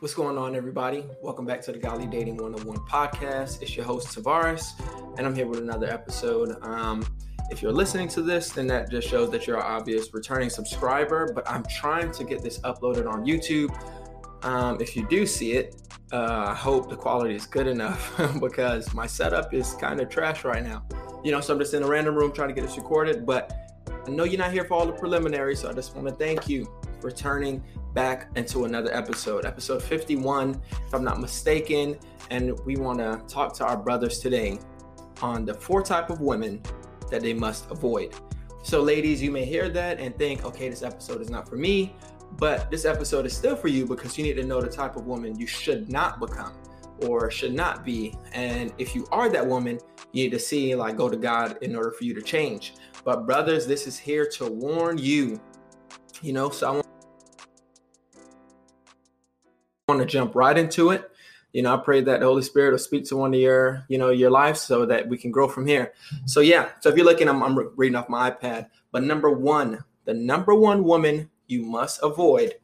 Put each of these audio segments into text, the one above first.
What's going on, everybody? Welcome back to the Godly Dating 101 podcast. It's your host, Tavares, and I'm here with another episode. Um, if you're listening to this, then that just shows that you're an obvious returning subscriber, but I'm trying to get this uploaded on YouTube. Um, if you do see it, uh, I hope the quality is good enough because my setup is kind of trash right now. You know, so I'm just in a random room trying to get this recorded, but I know you're not here for all the preliminaries, so I just want to thank you for turning back into another episode, episode 51, if I'm not mistaken. And we want to talk to our brothers today on the four type of women that they must avoid. So, ladies, you may hear that and think, okay, this episode is not for me, but this episode is still for you because you need to know the type of woman you should not become or should not be. And if you are that woman, you need to see, like, go to God in order for you to change. But, brothers, this is here to warn you, you know, so I want want to jump right into it. You know, I pray that the Holy Spirit will speak to one of your, you know, your life so that we can grow from here. So yeah, so if you're looking, I'm, I'm reading off my iPad. But number one, the number one woman you must avoid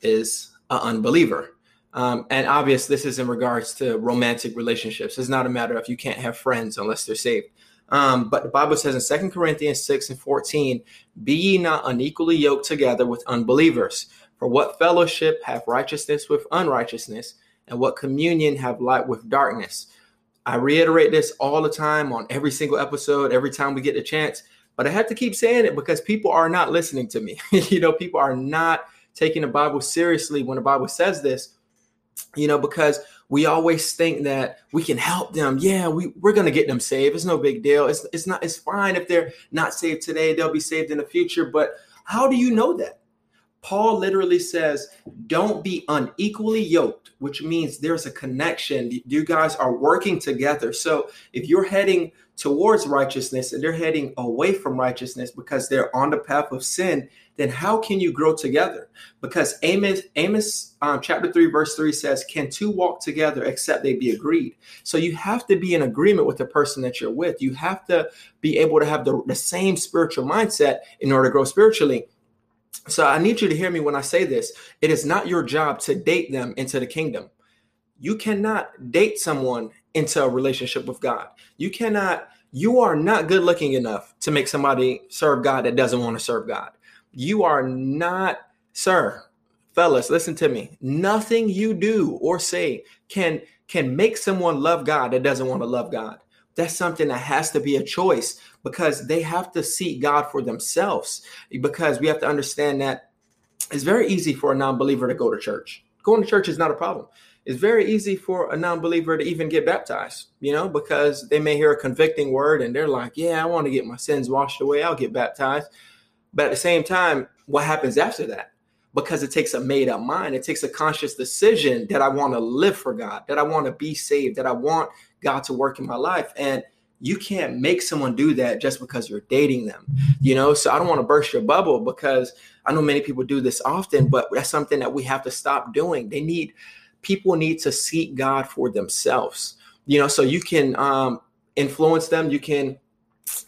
is an unbeliever. Um, and obvious, this is in regards to romantic relationships. It's not a matter of you can't have friends unless they're saved. Um, but the Bible says in Second Corinthians 6 and 14, be ye not unequally yoked together with unbelievers. For what fellowship have righteousness with unrighteousness, and what communion have light with darkness? I reiterate this all the time on every single episode, every time we get the chance, but I have to keep saying it because people are not listening to me. you know, people are not taking the Bible seriously when the Bible says this, you know, because we always think that we can help them. Yeah, we, we're going to get them saved. It's no big deal. It's, it's not, it's fine if they're not saved today, they'll be saved in the future. But how do you know that? Paul literally says, don't be unequally yoked, which means there's a connection. You guys are working together. So if you're heading towards righteousness and they're heading away from righteousness because they're on the path of sin, then how can you grow together? Because Amos, Amos um, chapter 3, verse 3 says, Can two walk together except they be agreed? So you have to be in agreement with the person that you're with. You have to be able to have the, the same spiritual mindset in order to grow spiritually. So I need you to hear me when I say this. It is not your job to date them into the kingdom. You cannot date someone into a relationship with God. You cannot, you are not good looking enough to make somebody serve God that doesn't want to serve God. You are not, sir, fellas, listen to me. Nothing you do or say can can make someone love God that doesn't want to love God that's something that has to be a choice because they have to seek God for themselves. Because we have to understand that it's very easy for a non believer to go to church. Going to church is not a problem. It's very easy for a non believer to even get baptized, you know, because they may hear a convicting word and they're like, yeah, I want to get my sins washed away. I'll get baptized. But at the same time, what happens after that? because it takes a made up mind. It takes a conscious decision that I want to live for God, that I want to be saved, that I want God to work in my life. And you can't make someone do that just because you're dating them, you know? So I don't want to burst your bubble because I know many people do this often, but that's something that we have to stop doing. They need, people need to seek God for themselves, you know? So you can um, influence them, you can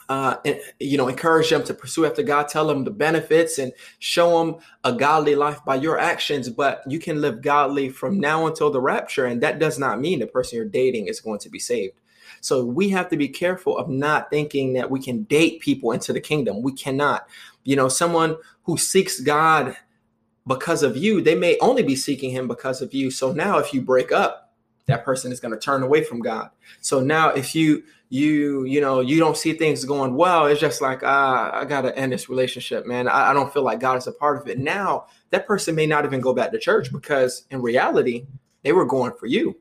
uh, you know, encourage them to pursue after God, tell them the benefits and show them a godly life by your actions. But you can live godly from now until the rapture. And that does not mean the person you're dating is going to be saved. So we have to be careful of not thinking that we can date people into the kingdom. We cannot. You know, someone who seeks God because of you, they may only be seeking him because of you. So now if you break up, that person is going to turn away from God. So now if you you you know you don't see things going well, it's just like ah, I got to end this relationship, man. I, I don't feel like God is a part of it. Now that person may not even go back to church because in reality they were going for you.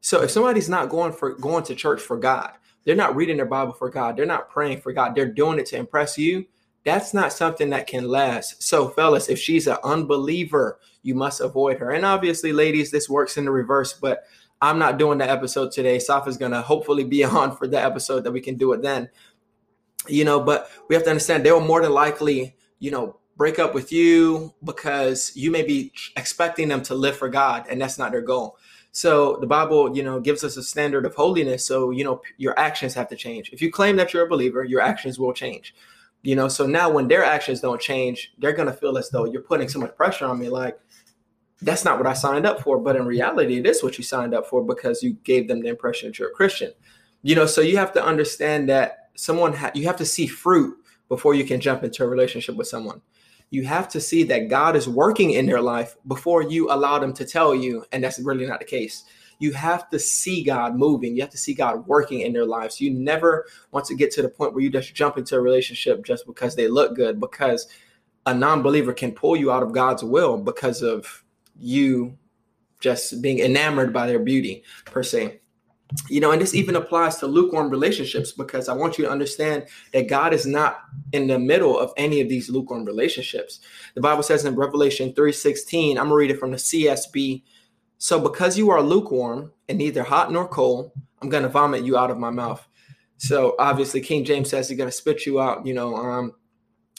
So if somebody's not going for going to church for God, they're not reading their Bible for God, they're not praying for God, they're doing it to impress you. That's not something that can last. So, fellas, if she's an unbeliever, you must avoid her. And obviously, ladies, this works in the reverse, but I'm not doing the episode today. Safa's gonna hopefully be on for the episode that we can do it then. You know, but we have to understand they will more than likely, you know, break up with you because you may be expecting them to live for God, and that's not their goal. So the Bible, you know, gives us a standard of holiness. So you know, your actions have to change. If you claim that you're a believer, your actions will change. You know, so now when their actions don't change, they're gonna feel as though you're putting so much pressure on me. Like, that's not what I signed up for. But in reality, it is what you signed up for because you gave them the impression that you're a Christian. You know, so you have to understand that someone ha- you have to see fruit before you can jump into a relationship with someone. You have to see that God is working in their life before you allow them to tell you, and that's really not the case. You have to see God moving. You have to see God working in their lives. You never want to get to the point where you just jump into a relationship just because they look good, because a non believer can pull you out of God's will because of you just being enamored by their beauty, per se. You know, and this even applies to lukewarm relationships because I want you to understand that God is not in the middle of any of these lukewarm relationships. The Bible says in Revelation 3:16, I'm gonna read it from the CSB. So because you are lukewarm and neither hot nor cold, I'm gonna vomit you out of my mouth. So obviously King James says he's gonna spit you out, you know, um,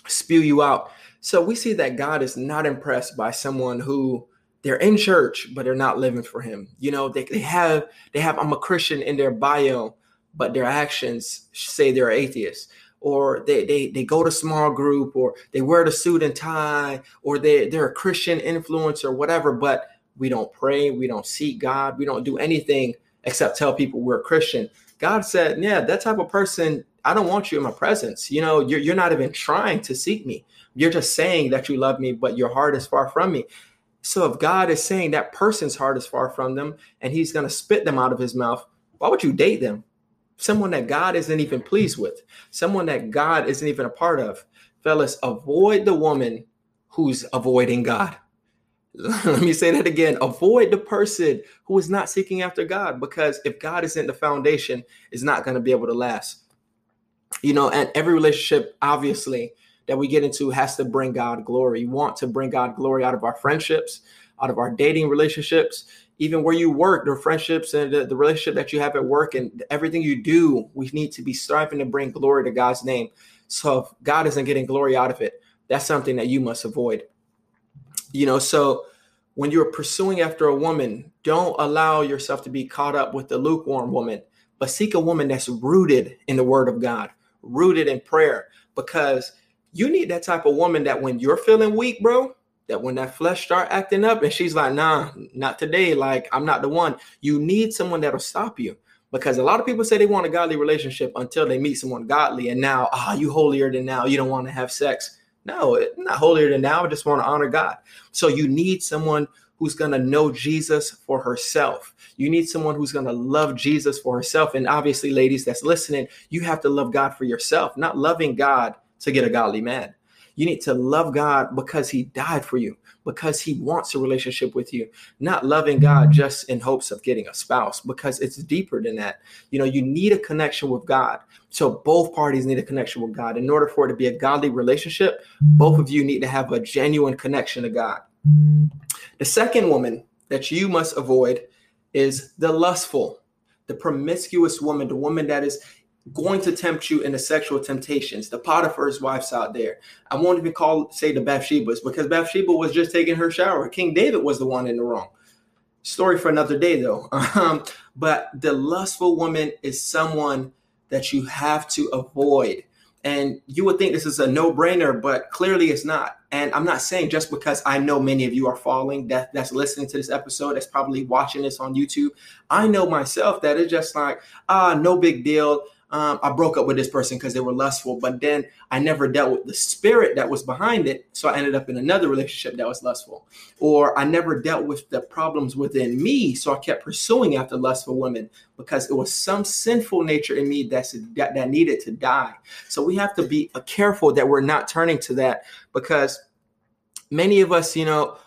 spew you out. So we see that God is not impressed by someone who they're in church, but they're not living for him. You know, they, they mm. have they have I'm a Christian in their bio, but their actions say they're atheists. Or they, they they go to small group or they wear the suit and tie, or they, they're a Christian influencer, whatever, but we don't pray, we don't seek God, we don't do anything except tell people we're a Christian. God said, Yeah, that type of person, I don't want you in my presence. You know, you're, you're not even trying to seek me. You're just saying that you love me, but your heart is far from me. So if God is saying that person's heart is far from them and he's going to spit them out of his mouth, why would you date them? Someone that God isn't even pleased with, someone that God isn't even a part of. Fellas, avoid the woman who's avoiding God. Let me say that again. Avoid the person who is not seeking after God because if God isn't the foundation, it's not going to be able to last. You know, and every relationship, obviously, that we get into has to bring God glory. You want to bring God glory out of our friendships, out of our dating relationships, even where you work, the friendships and the, the relationship that you have at work and everything you do, we need to be striving to bring glory to God's name. So if God isn't getting glory out of it, that's something that you must avoid. You know, so when you're pursuing after a woman, don't allow yourself to be caught up with the lukewarm woman, but seek a woman that's rooted in the word of God, rooted in prayer, because you need that type of woman that when you're feeling weak, bro, that when that flesh start acting up and she's like, nah, not today. Like, I'm not the one. You need someone that'll stop you. Because a lot of people say they want a godly relationship until they meet someone godly. And now, ah, oh, you holier than now. You don't want to have sex. No, not holier than now. I just want to honor God. So you need someone who's going to know Jesus for herself. You need someone who's going to love Jesus for herself. And obviously, ladies that's listening, you have to love God for yourself, not loving God to get a godly man. You need to love God because he died for you, because he wants a relationship with you, not loving God just in hopes of getting a spouse, because it's deeper than that. You know, you need a connection with God. So both parties need a connection with God. In order for it to be a godly relationship, both of you need to have a genuine connection to God. The second woman that you must avoid is the lustful, the promiscuous woman, the woman that is going to tempt you into sexual temptations. The Potiphar's wives out there. I won't even call say the Bathsheba's because Bathsheba was just taking her shower. King David was the one in the wrong. Story for another day though. Um, but the lustful woman is someone that you have to avoid. And you would think this is a no-brainer, but clearly it's not. And I'm not saying just because I know many of you are falling that that's listening to this episode, that's probably watching this on YouTube. I know myself that it's just like, ah, no big deal um, I broke up with this person because they were lustful, but then I never dealt with the spirit that was behind it. So I ended up in another relationship that was lustful. Or I never dealt with the problems within me. So I kept pursuing after lustful women because it was some sinful nature in me that's, that, that needed to die. So we have to be careful that we're not turning to that because many of us, you know,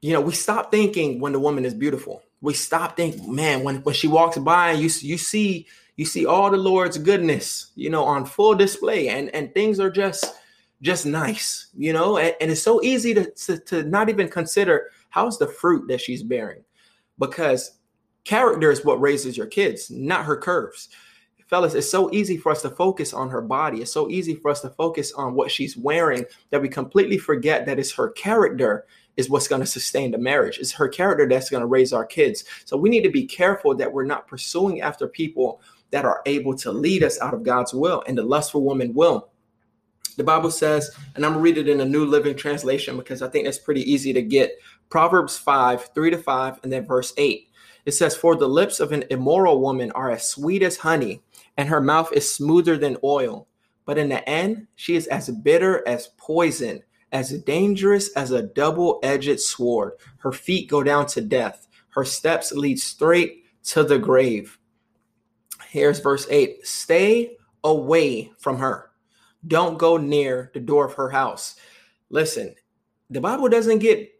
you know, we stop thinking when the woman is beautiful. We stop thinking, man, when, when she walks by, you you see you see all the Lord's goodness, you know, on full display, and and things are just just nice, you know, and, and it's so easy to, to to not even consider how's the fruit that she's bearing, because character is what raises your kids, not her curves fellas, it's so easy for us to focus on her body. It's so easy for us to focus on what she's wearing that we completely forget that it's her character is what's going to sustain the marriage. It's her character that's going to raise our kids. So we need to be careful that we're not pursuing after people that are able to lead us out of God's will, and the lustful woman will. The Bible says, and I'm gonna read it in a New Living Translation because I think that's pretty easy to get. Proverbs 5, 3 to 5, and then verse 8. It says, For the lips of an immoral woman are as sweet as honey, and her mouth is smoother than oil. But in the end, she is as bitter as poison, as dangerous as a double edged sword. Her feet go down to death, her steps lead straight to the grave. Here's verse 8 Stay away from her. Don't go near the door of her house. Listen, the Bible doesn't get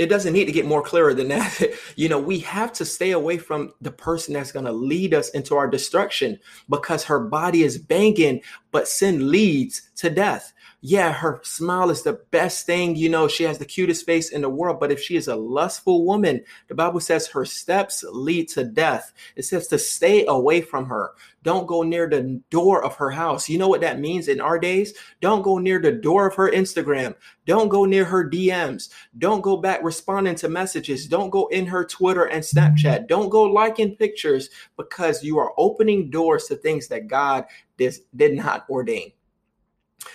it doesn't need to get more clearer than that. you know, we have to stay away from the person that's going to lead us into our destruction because her body is banging, but sin leads to death yeah, her smile is the best thing. You know, she has the cutest face in the world. But if she is a lustful woman, the Bible says her steps lead to death. It says to stay away from her. Don't go near the door of her house. You know what that means in our days? Don't go near the door of her Instagram. Don't go near her DMs. Don't go back responding to messages. Don't go in her Twitter and Snapchat. Don't go liking pictures because you are opening doors to things that God did, not ordain.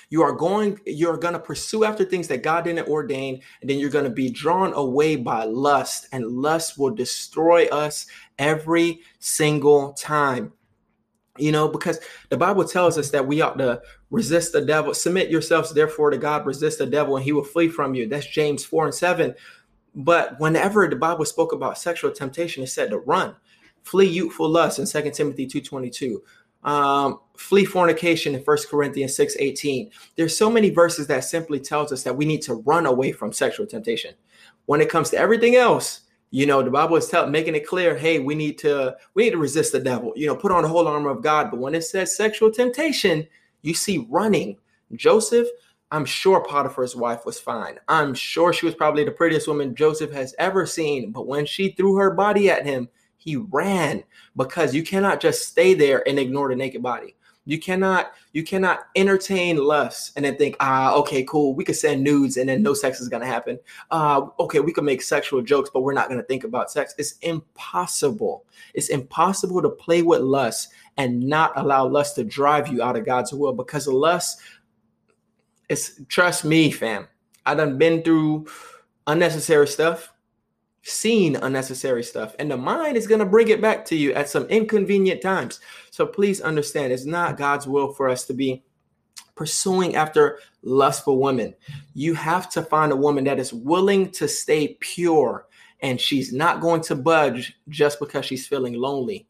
You are going, you're going to pursue after things that God didn't ordain, and then you're going to be drawn away by lust, and lust will destroy us every single time. You know, because the Bible tells us that we ought to resist the devil, submit yourselves therefore to God, resist the devil, and he will flee from you. That's James 4 and 7. But whenever the Bible spoke about sexual temptation, it said to run, flee youthful lust in 2 Timothy 2.22 um, flee fornication in First Corinthians 6 18. There's so many verses that simply tells us that we need to run away from sexual temptation. When it comes to everything else, you know, the Bible is telling making it clear, hey, we need to we need to resist the devil, you know, put on the whole armor of God. But when it says sexual temptation, you see running. Joseph, I'm sure Potiphar's wife was fine. I'm sure she was probably the prettiest woman Joseph has ever seen. But when she threw her body at him, he ran because you cannot just stay there and ignore the naked body. You cannot you cannot entertain lust and then think, ah, okay, cool. We could send nudes and then no sex is gonna happen. Uh, okay, we could make sexual jokes, but we're not gonna think about sex. It's impossible. It's impossible to play with lust and not allow lust to drive you out of God's will because lust. It's trust me, fam. I done been through unnecessary stuff seen unnecessary stuff and the mind is going to bring it back to you at some inconvenient times. So please understand it's not god's will for us to be pursuing after lustful women. You have to find a woman that is willing to stay pure and she's not going to budge just because she's feeling lonely.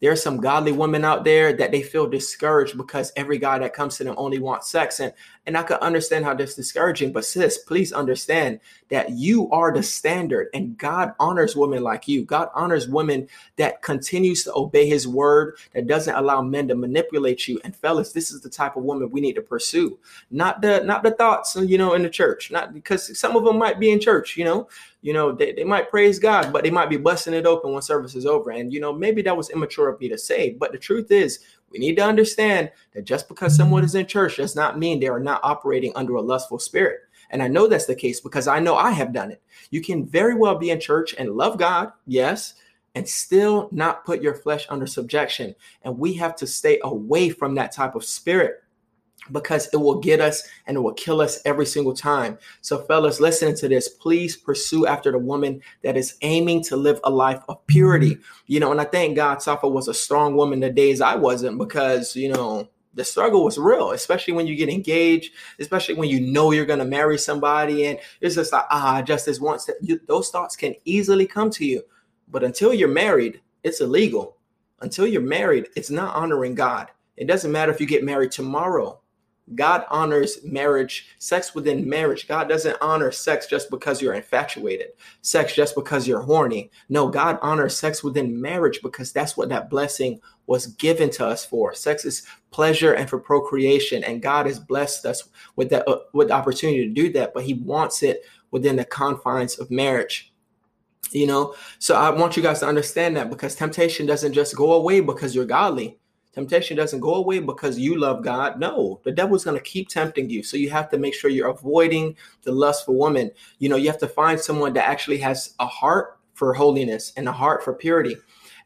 There's some godly women out there that they feel discouraged because every guy that comes to them only wants sex and and I could understand how that's discouraging, but sis, please understand that you are the standard and God honors women like you. God honors women that continues to obey his word, that doesn't allow men to manipulate you. And fellas, this is the type of woman we need to pursue. Not the not the thoughts, you know, in the church. Not because some of them might be in church, you know, you know, they, they might praise God, but they might be busting it open when service is over. And you know, maybe that was immature of me to say, but the truth is we need to understand that just because someone is in church does not mean they are not operating under a lustful spirit. And I know that's the case because I know I have done it. You can very well be in church and love God, yes, and still not put your flesh under subjection. And we have to stay away from that type of spirit because it will get us and it will kill us every single time. So, fellas, listen to this. Please pursue after the woman that is aiming to live a life of purity. You know, and I thank God Safa was a strong woman the days I wasn't because, you know, the struggle was real, especially when you get engaged, especially when you know you're going to marry somebody. And it's just like, ah, just this once that you, those thoughts can easily come to you. But until you're married, it's illegal. Until you're married, it's not honoring God. It doesn't matter if you get married tomorrow God honors marriage, sex within marriage. God doesn't honor sex just because you're infatuated, sex just because you're horny. No, God honors sex within marriage because that's what that blessing was given to us for. Sex is pleasure and for procreation, and God has blessed us with that uh, with the opportunity to do that, but He wants it within the confines of marriage. You know, so I want you guys to understand that because temptation doesn't just go away because you're godly Temptation doesn't go away because you love God. No, the devil's going to keep tempting you. So you have to make sure you're avoiding the lust for woman. You know, you have to find someone that actually has a heart for holiness and a heart for purity.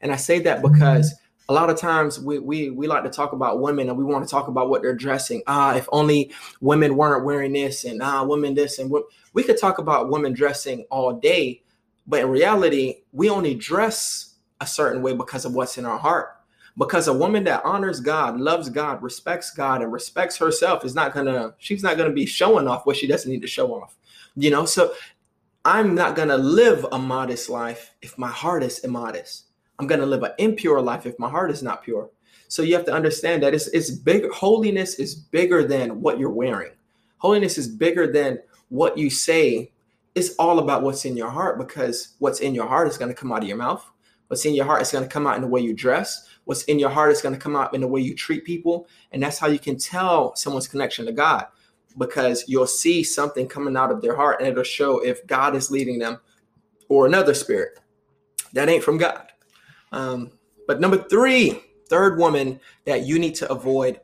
And I say that because a lot of times we, we we like to talk about women and we want to talk about what they're dressing. Ah, if only women weren't wearing this and ah, women this and we could talk about women dressing all day, but in reality, we only dress a certain way because of what's in our heart. Because a woman that honors God, loves God, respects God, and respects herself is not gonna, she's not gonna be showing off what she doesn't need to show off. You know, so I'm not gonna live a modest life if my heart is immodest. I'm gonna live an impure life if my heart is not pure. So you have to understand that it's it's bigger. Holiness is bigger than what you're wearing. Holiness is bigger than what you say. It's all about what's in your heart because what's in your heart is to come out of your mouth. What's in your heart is going to come out in the way you dress. What's in your heart is going to come out in the way you treat people. And that's how you can tell someone's connection to God because you'll see something coming out of their heart and it'll show if God is leading them or another spirit that ain't from God. Um, but number three, third woman that you need to avoid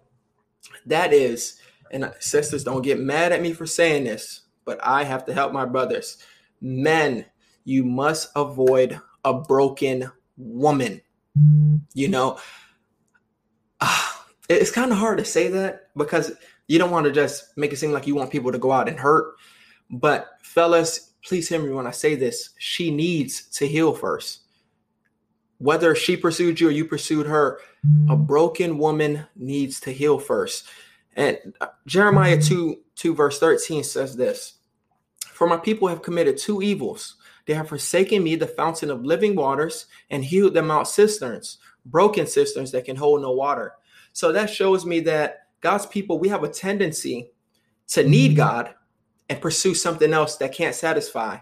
that is, and sisters, don't get mad at me for saying this, but I have to help my brothers. Men, you must avoid a broken woman. You know, uh, it's kind of hard to say that because you don't want to just make it seem like you want people to go out and hurt. But fellas, please hear me when I say this. She needs to heal first. Whether she pursued you or you pursued her, a broken woman needs to heal first. And uh, Jeremiah 2 2 verse 13 says this For my people have committed two evils. They have forsaken me, the fountain of living waters, and hewed them out cisterns, broken cisterns that can hold no water. So that shows me that God's people, we have a tendency to need mm-hmm. God and pursue something else that can't satisfy.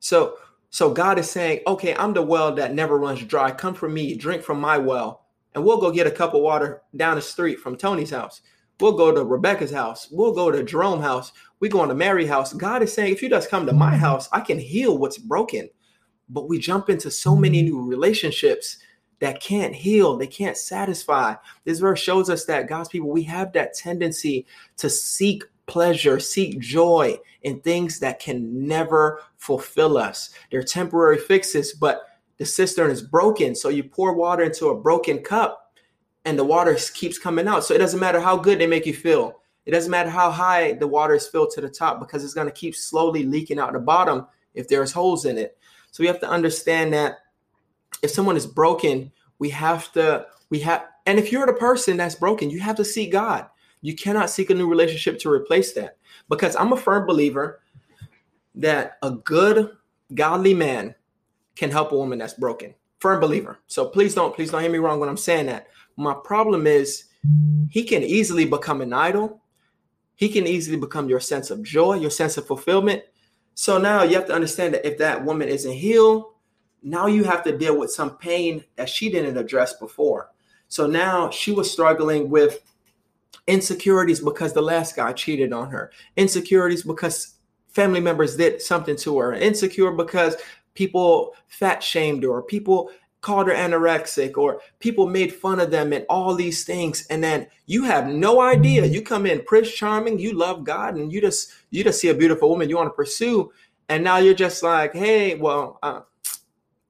So, so God is saying, okay, I'm the well that never runs dry. Come from me, drink from my well, and we'll go get a cup of water down the street from Tony's house. We'll go to Rebecca's house. We'll go to Jerome's house. We go to Mary's house. God is saying, if you just come to my house, I can heal what's broken. But we jump into so many new relationships that can't heal, they can't satisfy. This verse shows us that God's people, we have that tendency to seek pleasure, seek joy in things that can never fulfill us. They're temporary fixes, but the cistern is broken. So you pour water into a broken cup and the water keeps coming out. So it doesn't matter how good they make you feel. It doesn't matter how high the water is filled to the top because it's going to keep slowly leaking out the bottom if there's holes in it. So we have to understand that if someone is broken, we have to we have and if you're the person that's broken, you have to seek God. You cannot seek a new relationship to replace that. Because I'm a firm believer that a good godly man can help a woman that's broken. Firm believer. So please don't please don't hear me wrong when I'm saying that. My problem is he can easily become an idol. He can easily become your sense of joy, your sense of fulfillment. So now you have to understand that if that woman isn't healed, now you have to deal with some pain that she didn't address before. So now she was struggling with insecurities because the last guy cheated on her, insecurities because family members did something to her, insecure because people fat shamed her, people called her anorexic or people made fun of them and all these things. And then you have no idea. You come in prince charming you love god and you just you just see a beautiful woman you want to pursue. And now you're just like hey well uh,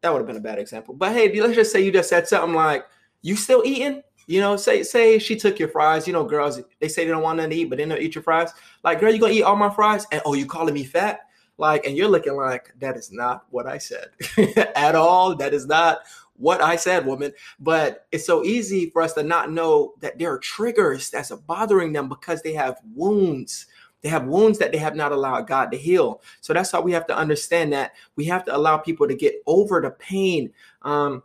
that would have been a bad example. But hey let's just say you just said something like you still eating? You know say say she took your fries. You know girls they say they don't want nothing to eat but then they don't eat your fries. Like girl you gonna eat all my fries? And oh you calling me fat like and you're looking like that is not what i said at all that is not what I said, woman. But it's so easy for us to not know that there are triggers that's bothering them because they have wounds. They have wounds that they have not allowed God to heal. So that's how we have to understand that we have to allow people to get over the pain um,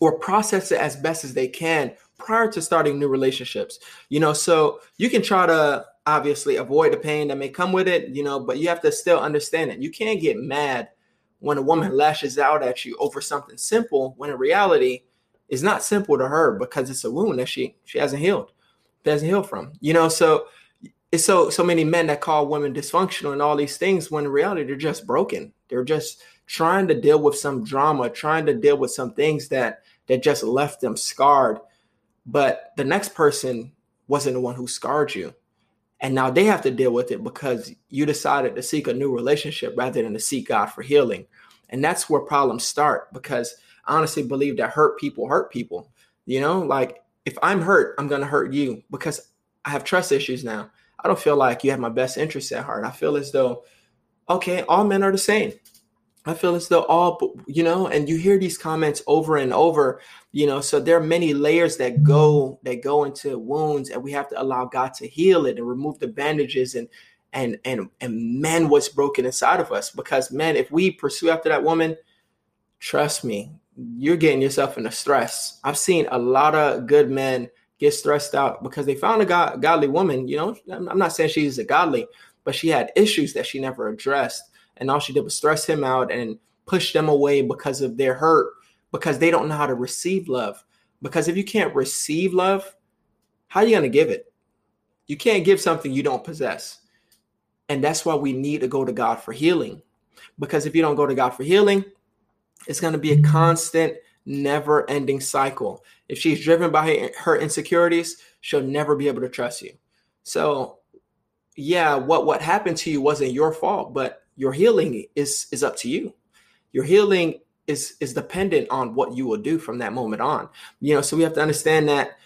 or process it as best as they can prior to starting new relationships. You know, so you can try to obviously avoid the pain that may come with it, you know, but you have to still understand it. You can't get mad when a woman lashes out at you over something simple when in reality it's not simple to her because it's a wound that she she hasn't healed doesn't heal from you know? So it's so so many men that call women dysfunctional and all these things when in reality they're just broken. They're just trying to deal with some drama trying to deal with some things that that just left them scarred. But the next person wasn't the one who scarred you and now they have to deal with it because you decided to seek a new relationship rather than to seek God for healing. And that's where problems start because I honestly believe that hurt people hurt people. You know, like if I'm hurt, I'm going to hurt you because I have trust issues now. I don't feel like you have my best interests at heart. I feel as though, okay, all men are the same. I feel as though all, you know, and you hear these comments over and over, you know, so there are many layers that go that go into wounds, and we have to allow God to heal it and remove the bandages and and and and mend what's broken inside of us. Because man, if we pursue after that woman, trust me, you're getting yourself into stress. I've seen a lot of good men get stressed out because they found a god, godly woman. You know, I'm not saying she's a godly, but she had issues that she never addressed and all she did was stress him out and push them away because of their hurt because they don't know how to receive love. Because if you can't receive love how are you going to give it? You can't give something you don't possess. And that's why we need to go to god for healing. Because if you don't go to god for healing it's going to be a constant never ending cycle. If she's driven by her insecurities she'll never be able to trust you. So yeah what what happened to you wasn't your fault but your healing is is up to you. Your healing is is dependent on what you will do from that moment on. You know so we have to understand that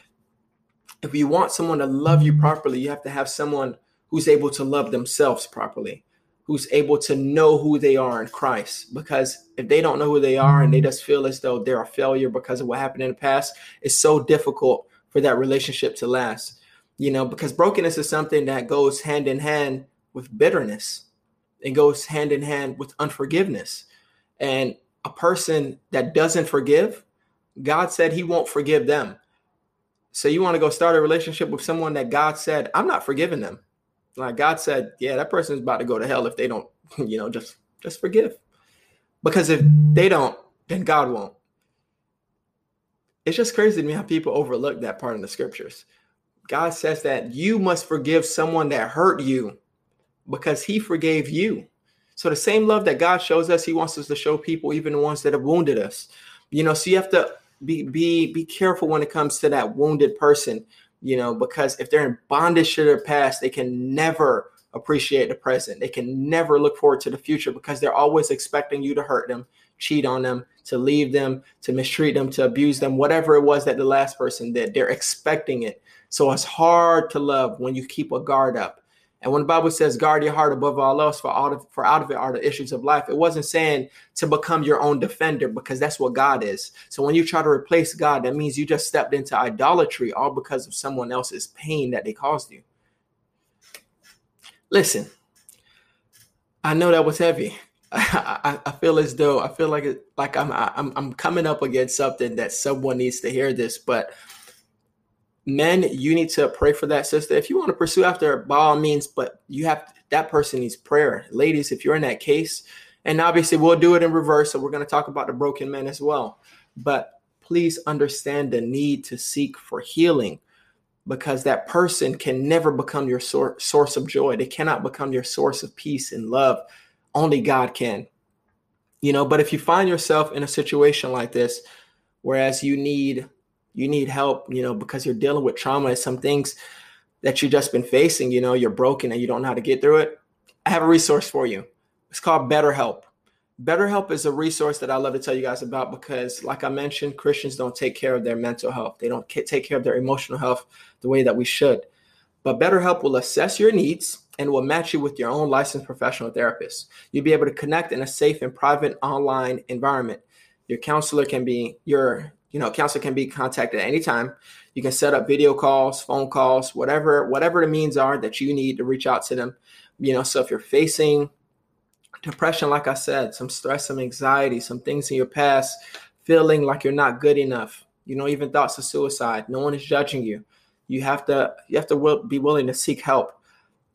if you want someone to love you properly you have to have someone who's able to love themselves properly who's able to know who they are in Christ. Because if they don't know who they are and they just feel as though they're a failure because of what happened in the past it's so difficult for that relationship to last. You know because brokenness is something that goes hand in hand with bitterness it goes hand in hand with unforgiveness. And a person that doesn't forgive, God said he won't forgive them. So you want to go start a relationship with someone that God said, I'm not forgiving them. Like God said, yeah, that person is about to go to hell if they don't, you know, just just forgive. Because if they don't, then God won't. It's just crazy to me how people overlook that part in the scriptures. God says that you must forgive someone that hurt you because he forgave you. So the same love that God shows us, he wants us to show people, even the ones that have wounded us. You know, so you have to be be be careful when it comes to that wounded person, you know, because if they're in bondage to their past, they can never appreciate the present. They can never look forward to the future because they're always expecting you to hurt them, cheat on them, to leave them, to mistreat them, to abuse them, whatever it was that the last person did. They're expecting it. So it's hard to love when you keep a guard up and when the Bible says guard your heart above all else, for out of for out of it are the issues of life, it wasn't saying to become your own defender because that's what God is. So when you try to replace God, that means you just stepped into idolatry all because of someone else's pain that they caused you. Listen, I know that was heavy. I, I, feel as though I feel like like I'm I'm I'm coming up against something that someone needs to hear this, but men, you need to pray for that sister. If you want to pursue after, by all means, but you have that person needs prayer. Ladies, if you're in that case, and obviously we'll do it in reverse. So we're going to talk about the broken men as well. But please understand the need to seek for healing because that person can never become your sor- source of joy. They cannot become your source of peace and love. Only God can. You know, but if you find yourself in a situation like this, whereas you need you need help, you know, because you're dealing with trauma and some things that you've just been facing, you know, you're broken and you don't know how to get through it, I have a resource for you. It's called BetterHelp. BetterHelp is a resource that I love to tell you guys about because, like I mentioned, Christians don't take care of their mental health. They don't take care of their emotional health the way that we should. But BetterHelp will assess your needs and will match you with your own licensed professional therapist. You'll be able to connect in a safe and private online environment. Your counselor can be your you know, counselor can be contacted at any time. You can set up video calls, phone calls, whatever, whatever the means are that you need to reach out to them. You know, so if you're facing depression, like I said, some stress, some anxiety, some things in your past, feeling like you're not good enough, you know, even thoughts of suicide, no one is judging you. You have to, you have to be willing to seek help.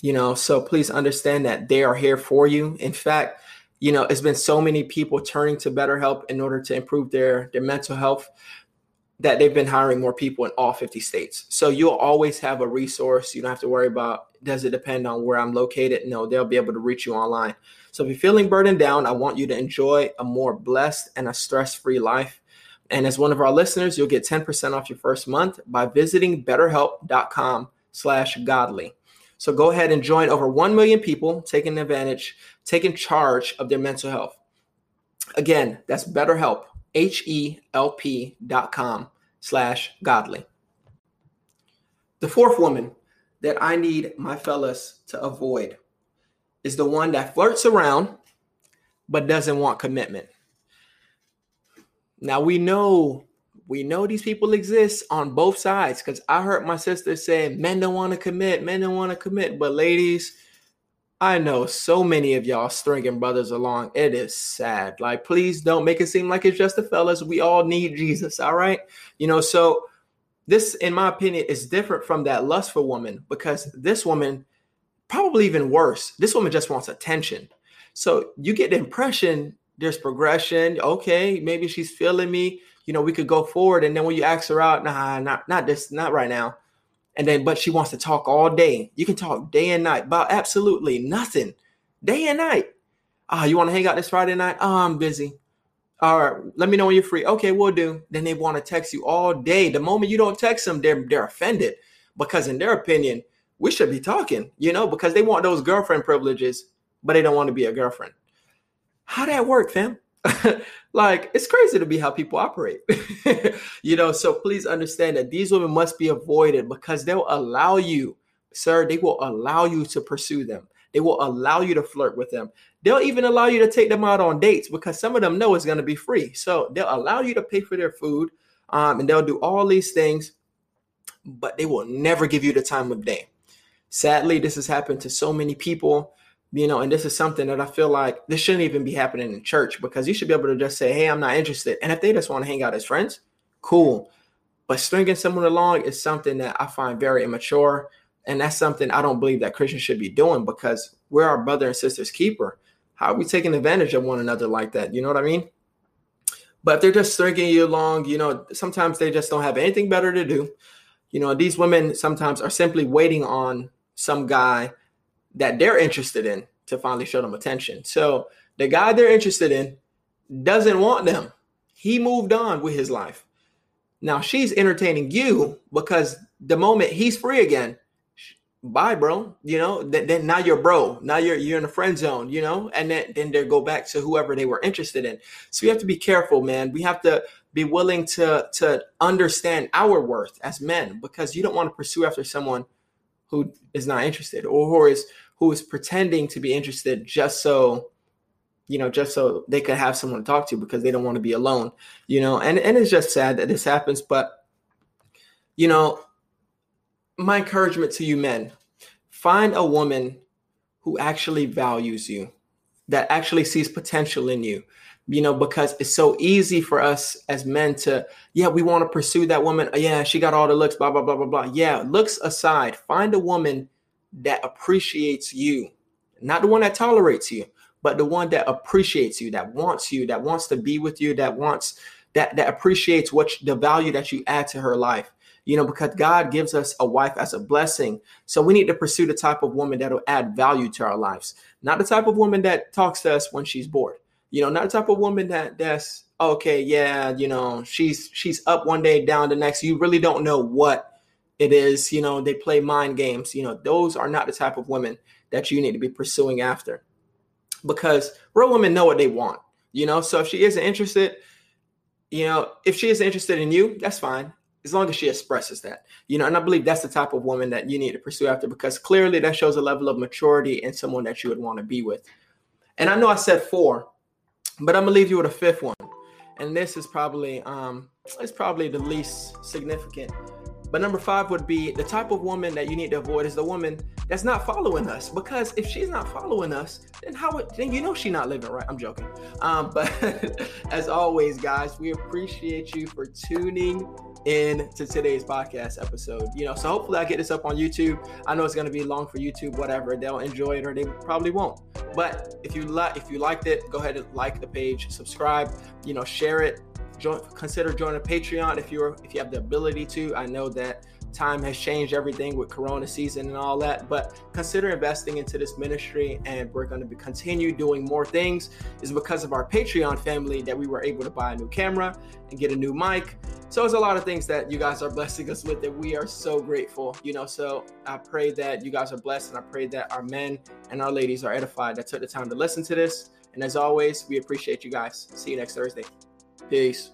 You know, so please understand that they are here for you. In fact, you know, it's been so many people turning to BetterHelp in order to improve their their mental health that they've been hiring more people in all 50 states. So you'll always have a resource. You don't have to worry about does it depend on where I'm located? No, they'll be able to reach you online. So if you're feeling burdened down, I want you to enjoy a more blessed and a stress-free life. And as one of our listeners, you'll get 10% off your first month by visiting betterhelp.com slash godly. So go ahead and join over 1 million people taking advantage, taking charge of their mental health. Again, that's BetterHelp, H E L P dot com slash godly. The fourth woman that I need my fellas to avoid is the one that flirts around but doesn't want commitment. Now we know we know these people exist on both sides because I heard my sister say men don't want to commit, men don't want to commit. But ladies, I know so many of y'all stringing brothers along. It is sad. Like, please don't make it seem like it's just the fellas. We all need Jesus. All right. You know, so this, in my opinion, is different from that lustful woman because this woman, probably even worse, this woman just wants attention. So you get the impression there's progression. Okay, maybe she's feeling me. You know, we could go forward. And then when you ask her out, nah, not not this, not right now. And then, but she wants to talk all day. You can talk day and night about absolutely nothing, day and night. Ah, oh, you want to hang out this Friday night? Oh, I'm busy. All right, let me know when you're free. Okay, we'll do. Then they want to text you all day. The moment you don't text them, they're they're offended because in their opinion, we should be talking, you know, because they want those girlfriend privileges, but they don't want to be a girlfriend. How that work, fam? like it's crazy to be how people operate. you know, so please understand that these women must be avoided because they'll allow you, sir, they will allow you to pursue them. They will allow you to flirt with them. They'll even allow you to take them out on dates because some of them know it's going to be free. So they'll allow you to pay for their food um, and they'll do all these things, but they will never give you the time of day. Sadly, this has happened to so many people, you know, and this is something that I feel like this shouldn't even be happening in church because you should be able to just say, Hey, I'm not interested. And if they just want to hang out as friends, cool. But stringing someone along is something that I find very immature. And that's something I don't believe that Christians should be doing because we're our brother and sister's keeper. How are we taking advantage of one another like that? You know what I mean? But they're just stringing you along, you know, sometimes they just don't have anything better to do. You know, these women sometimes are simply waiting on some guy that they're interested in to finally show them attention. So the guy they're interested in doesn't want them. He moved on with his life. Now she's entertaining you because the moment he's free again, bye, bro. You know, then, then now you're bro. Now you're you're in a friend zone, you know, and then then they go back to whoever they were interested in. So we have to be careful, man. We have to be willing to to understand our worth as men because you don't want to pursue after someone who is not interested or who is who is pretending to be interested just so you know just so they could have someone to talk to because they don't want to be alone you know? And and it's just sad that this happens but you know my encouragement to you men find a woman who actually values you that actually sees potential in you you know because it's so easy for us as men to yeah we want to pursue that woman yeah she got all the looks blah blah blah blah blah. Yeah looks aside find a woman that appreciates you not the one that tolerates you but the one that appreciates you that wants you that wants to be with you that wants that that appreciates what the value that you add to her life you know, because God gives us a wife as a blessing. So we need to pursue the type of woman that will add value to our lives, not the type of woman that talks to us when she's bored. You know, not the type of woman that that's okay, yeah, you know, she's she's up one day, down the next. You really don't know what it is. You know, they play mind games. You know, those are not the type of women that you need to be pursuing after, because real women know what they want. You know, so if she isn't interested, you know, if she is interested in you, that's fine as long as she expresses that you know and i believe that's the type of woman that you need to pursue after because clearly that shows a level of maturity in someone that you would want to be with and i know i said four but i'm gonna leave you with a fifth one and this is probably um it's probably the least significant but number five would be the type of woman that you need to avoid is the woman that's not following us. Because if she's not following us, then how would then you know she's not living right? I'm joking. Um, but as always, guys, we appreciate you for tuning in to today's podcast episode. You know, so hopefully I get this up on YouTube. I know it's gonna be long for YouTube, whatever. They'll enjoy it or they probably won't. But if you like if you liked it, go ahead and like the page, subscribe, you know, share it join, consider joining Patreon if you're if you have the ability to. I know that time has changed everything with Corona season and all that, but consider investing into this ministry, and we're going to continue doing more things. Is because of our Patreon family that we were able to buy a new camera and get a new mic. So it's a lot of things that you guys are blessing us with that we are so grateful. You know, so I pray that you guys are blessed, and I pray that our men and our ladies are edified that took the time to listen to this. And as always, we appreciate you guys. See you next Thursday. Peace.